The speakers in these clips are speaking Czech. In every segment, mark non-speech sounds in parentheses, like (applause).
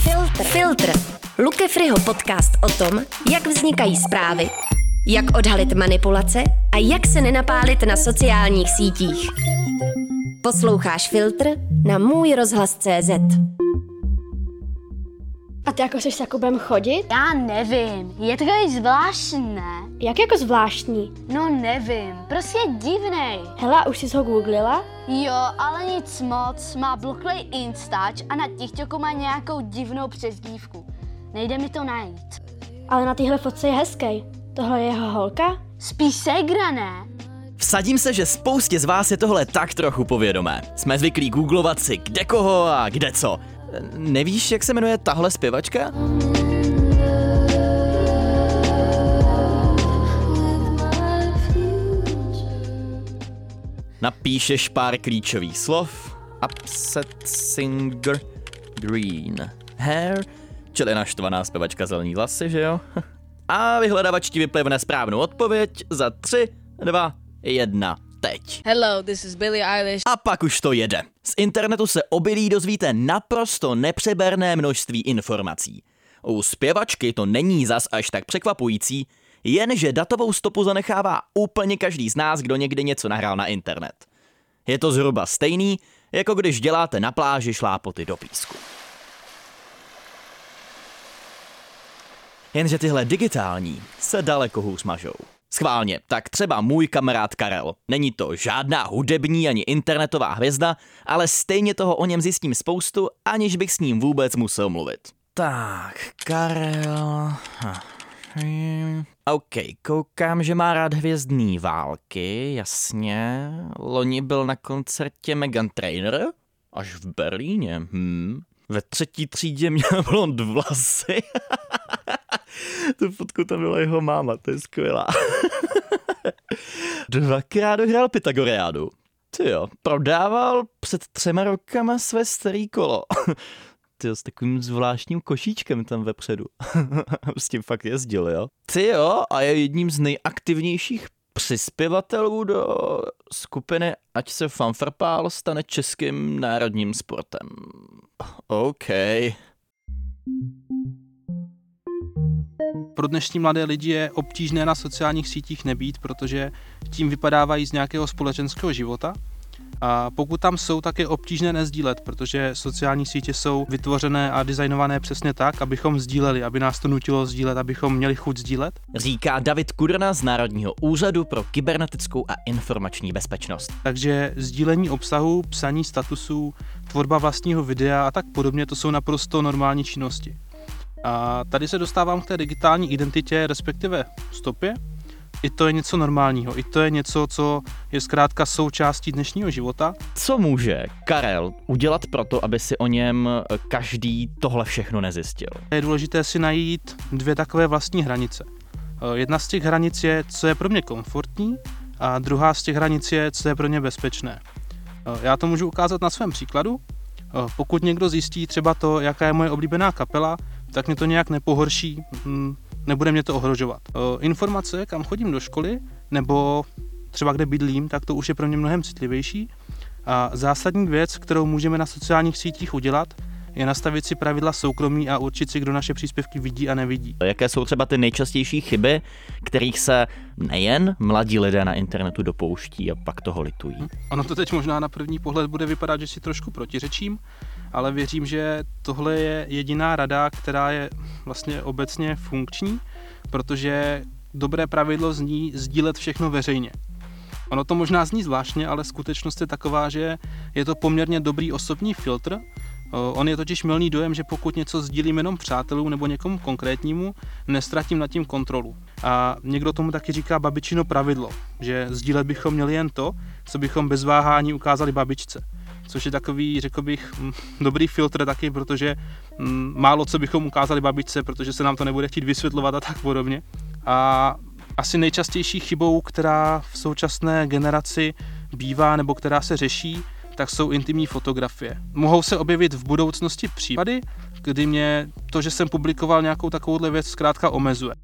Filtr. Filtr. Luke Friho podcast o tom, jak vznikají zprávy, jak odhalit manipulace a jak se nenapálit na sociálních sítích. Posloucháš Filtr na můj rozhlas CZ. A ty jako seš jako budem chodit? Já nevím, je takový zvláštní? Jak jako zvláštní? No nevím, prostě je divnej. Hele, už jsi ho googlila? Jo, ale nic moc, má bloklej Instač a na TikToku má nějakou divnou přezdívku. Nejde mi to najít. Ale na téhle fotce je hezký. Tohle je jeho holka? Spíš segra, ne? Vsadím se, že spoustě z vás je tohle tak trochu povědomé. Jsme zvyklí googlovat si kde koho a kde co. Nevíš, jak se jmenuje tahle zpěvačka? Napíšeš pár klíčových slov. Upset singer green hair, čili naštvaná zpěvačka zelený vlasy, že jo? (laughs) A vyhledavač ti vyplivne správnou odpověď za 3, 2, 1 teď. Hello, this is Billie Eilish. A pak už to jede. Z internetu se obilí dozvíte naprosto nepřeberné množství informací. U zpěvačky to není zas až tak překvapující, jenže datovou stopu zanechává úplně každý z nás, kdo někdy něco nahrál na internet. Je to zhruba stejný, jako když děláte na pláži šlápoty do písku. Jenže tyhle digitální se daleko hůř mažou. Schválně, tak třeba můj kamarád Karel. Není to žádná hudební ani internetová hvězda, ale stejně toho o něm zjistím spoustu, aniž bych s ním vůbec musel mluvit. Tak, Karel... OK, koukám, že má rád hvězdný války, jasně. Loni byl na koncertě Megan Trainer, až v Berlíně, hm. Ve třetí třídě měl blond vlasy. (laughs) (laughs) tu fotku tam byla jeho máma, to je skvělá. (laughs) Dvakrát dohrál Pythagoreádu. Ty jo, prodával před třema rokama své starý kolo. (laughs) Ty s takovým zvláštním košíčkem tam vepředu. s tím fakt jezdil, jo? Ty jo, a je jedním z nejaktivnějších přispěvatelů do skupiny Ať se fanfarpál stane českým národním sportem. OK. Pro dnešní mladé lidi je obtížné na sociálních sítích nebýt, protože tím vypadávají z nějakého společenského života. A pokud tam jsou, tak je obtížné nezdílet, protože sociální sítě jsou vytvořené a designované přesně tak, abychom sdíleli, aby nás to nutilo sdílet, abychom měli chuť sdílet. Říká David Kurna z Národního úřadu pro kybernetickou a informační bezpečnost. Takže sdílení obsahu, psaní statusů, tvorba vlastního videa a tak podobně, to jsou naprosto normální činnosti. A tady se dostávám k té digitální identitě, respektive stopě. I to je něco normálního, i to je něco, co je zkrátka součástí dnešního života. Co může Karel udělat pro to, aby si o něm každý tohle všechno nezjistil? Je důležité si najít dvě takové vlastní hranice. Jedna z těch hranic je, co je pro mě komfortní, a druhá z těch hranic je, co je pro mě bezpečné. Já to můžu ukázat na svém příkladu. Pokud někdo zjistí třeba to, jaká je moje oblíbená kapela, tak mě to nějak nepohorší, hm, nebude mě to ohrožovat. Informace, kam chodím do školy, nebo třeba kde bydlím, tak to už je pro mě mnohem citlivější. A zásadní věc, kterou můžeme na sociálních sítích udělat, je nastavit si pravidla soukromí a určit si, kdo naše příspěvky vidí a nevidí. Jaké jsou třeba ty nejčastější chyby, kterých se nejen mladí lidé na internetu dopouští a pak toho litují? Ono to teď možná na první pohled bude vypadat, že si trošku protiřečím, ale věřím, že tohle je jediná rada, která je vlastně obecně funkční, protože dobré pravidlo zní sdílet všechno veřejně. Ono to možná zní zvláštně, ale skutečnost je taková, že je to poměrně dobrý osobní filtr. On je totiž milný dojem, že pokud něco sdílím jenom přátelům nebo někomu konkrétnímu, nestratím nad tím kontrolu. A někdo tomu taky říká babičino pravidlo, že sdílet bychom měli jen to, co bychom bez váhání ukázali babičce což je takový, řekl bych, mm, dobrý filtr taky, protože mm, málo co bychom ukázali babičce, protože se nám to nebude chtít vysvětlovat a tak podobně. A asi nejčastější chybou, která v současné generaci bývá nebo která se řeší, tak jsou intimní fotografie. Mohou se objevit v budoucnosti případy, kdy mě to, že jsem publikoval nějakou takovouhle věc, zkrátka omezuje.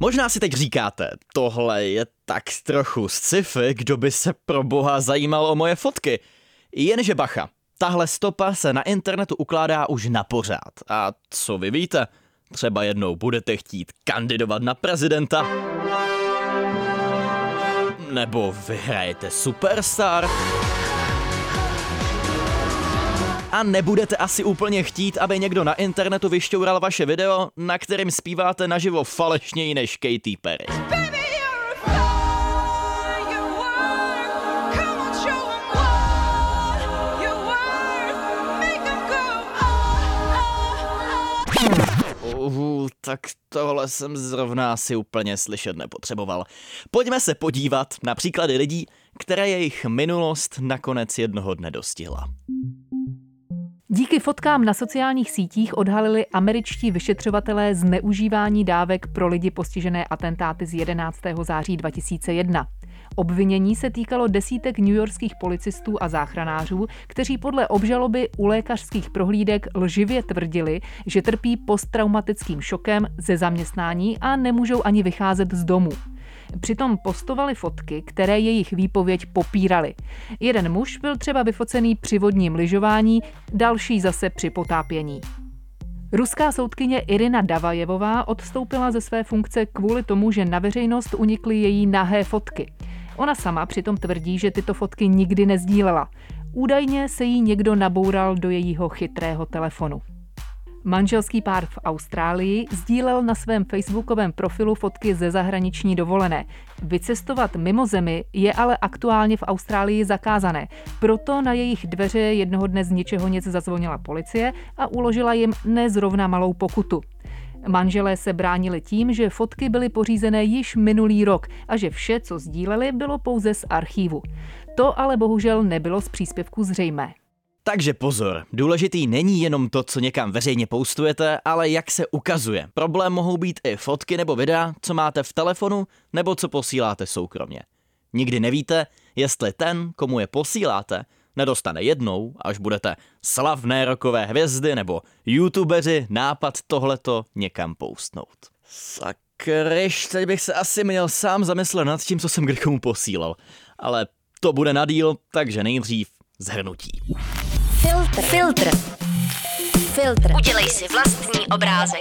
Možná si teď říkáte, tohle je tak trochu sci-fi, kdo by se pro boha zajímal o moje fotky. Jenže bacha, Tahle stopa se na internetu ukládá už na pořád. A co vy víte? Třeba jednou budete chtít kandidovat na prezidenta. Nebo vyhrajete Superstar. A nebudete asi úplně chtít, aby někdo na internetu vyšťoural vaše video, na kterým zpíváte naživo falešněji než Katy Perry. Tak tohle jsem zrovna asi úplně slyšet nepotřeboval. Pojďme se podívat na příklady lidí, které jejich minulost nakonec jednoho dne dostihla. Díky fotkám na sociálních sítích odhalili američtí vyšetřovatelé zneužívání dávek pro lidi postižené atentáty z 11. září 2001. Obvinění se týkalo desítek newyorských policistů a záchranářů, kteří podle obžaloby u lékařských prohlídek lživě tvrdili, že trpí posttraumatickým šokem ze zaměstnání a nemůžou ani vycházet z domu. Přitom postovali fotky, které jejich výpověď popírali. Jeden muž byl třeba vyfocený při vodním lyžování, další zase při potápění. Ruská soudkyně Irina Davajevová odstoupila ze své funkce kvůli tomu, že na veřejnost unikly její nahé fotky. Ona sama přitom tvrdí, že tyto fotky nikdy nezdílela. Údajně se jí někdo naboural do jejího chytrého telefonu. Manželský pár v Austrálii sdílel na svém facebookovém profilu fotky ze zahraniční dovolené. Vycestovat mimo zemi je ale aktuálně v Austrálii zakázané, proto na jejich dveře jednoho dne z ničeho nic zazvonila policie a uložila jim nezrovna malou pokutu. Manželé se bránili tím, že fotky byly pořízené již minulý rok a že vše, co sdíleli, bylo pouze z archívu. To ale bohužel nebylo z příspěvku zřejmé. Takže pozor, důležitý není jenom to, co někam veřejně postujete, ale jak se ukazuje. Problém mohou být i fotky nebo videa, co máte v telefonu, nebo co posíláte soukromně. Nikdy nevíte, jestli ten, komu je posíláte, nedostane jednou, až budete slavné rokové hvězdy nebo youtubeři nápad tohleto někam postnout. Sakryš, teď bych se asi měl sám zamyslet nad tím, co jsem kdy komu posílal. Ale to bude na díl, takže nejdřív zhrnutí. Filtr. Filtr. Filtr. Udělej si vlastní obrázek.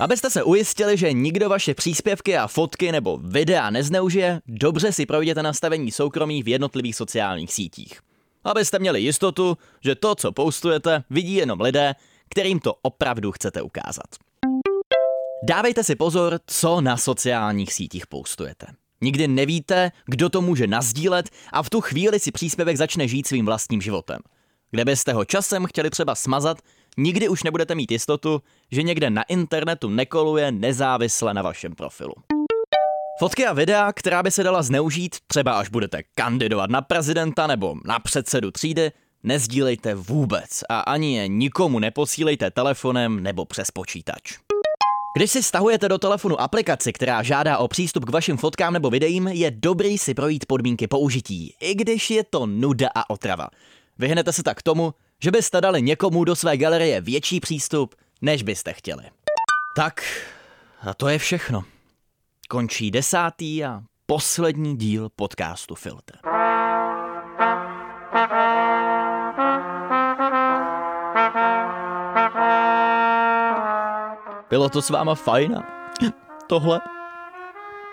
Abyste se ujistili, že nikdo vaše příspěvky a fotky nebo videa nezneužije, dobře si projděte nastavení soukromí v jednotlivých sociálních sítích. Abyste měli jistotu, že to, co postujete, vidí jenom lidé, kterým to opravdu chcete ukázat. Dávejte si pozor, co na sociálních sítích postujete. Nikdy nevíte, kdo to může nazdílet a v tu chvíli si příspěvek začne žít svým vlastním životem. Kde byste ho časem chtěli třeba smazat, nikdy už nebudete mít jistotu, že někde na internetu nekoluje nezávisle na vašem profilu. Fotky a videa, která by se dala zneužít, třeba až budete kandidovat na prezidenta nebo na předsedu třídy, nezdílejte vůbec a ani je nikomu neposílejte telefonem nebo přes počítač. Když si stahujete do telefonu aplikaci, která žádá o přístup k vašim fotkám nebo videím, je dobrý si projít podmínky použití, i když je to nuda a otrava. Vyhnete se tak tomu, že byste dali někomu do své galerie větší přístup, než byste chtěli. Tak, a to je všechno. Končí desátý a poslední díl podcastu Filtr. Bylo to s váma fajn tohle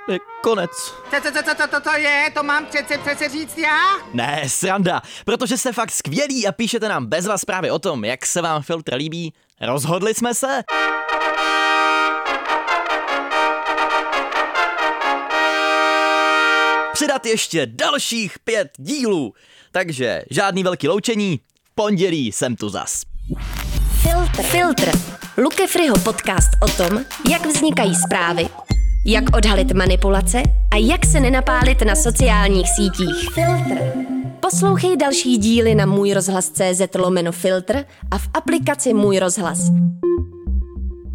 je konec. Co, co, co, co, to, to je? To mám přece přece říct já? Ne, sranda, protože jste fakt skvělí a píšete nám bezva zprávy o tom, jak se vám filtr líbí. Rozhodli jsme se? Přidat ještě dalších pět dílů. Takže žádný velký loučení, v pondělí jsem tu zas. Filtr. Filtr. Luke Friho podcast o tom, jak vznikají zprávy, jak odhalit manipulace a jak se nenapálit na sociálních sítích. Filtr. Poslouchej další díly na můj rozhlas CZ lomeno filtr a v aplikaci Můj rozhlas.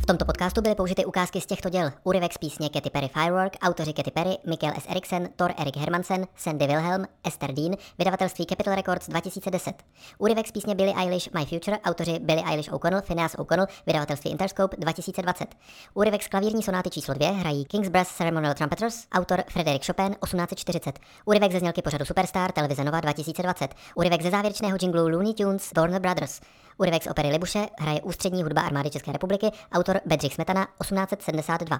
V tomto podcastu byly použity ukázky z těchto děl. Úryvek z písně Katy Perry Firework, autoři Katy Perry, Michael S. Eriksen, Thor Erik Hermansen, Sandy Wilhelm, Esther Dean, vydavatelství Capital Records 2010. Úryvek z písně Billie Eilish My Future, autoři Billie Eilish O'Connell, Phineas O'Connell, vydavatelství Interscope 2020. Úryvek z klavírní sonáty číslo 2 hrají King's Brass Ceremonial Trumpeters, autor Frederick Chopin 1840. Úryvek ze znělky pořadu Superstar televize Nova 2020. Úryvek ze závěrečného jinglu Looney Tunes Warner Brothers. Úryvek z opery Libuše hraje ústřední hudba armády České republiky, autor Bedřich Smetana 1872.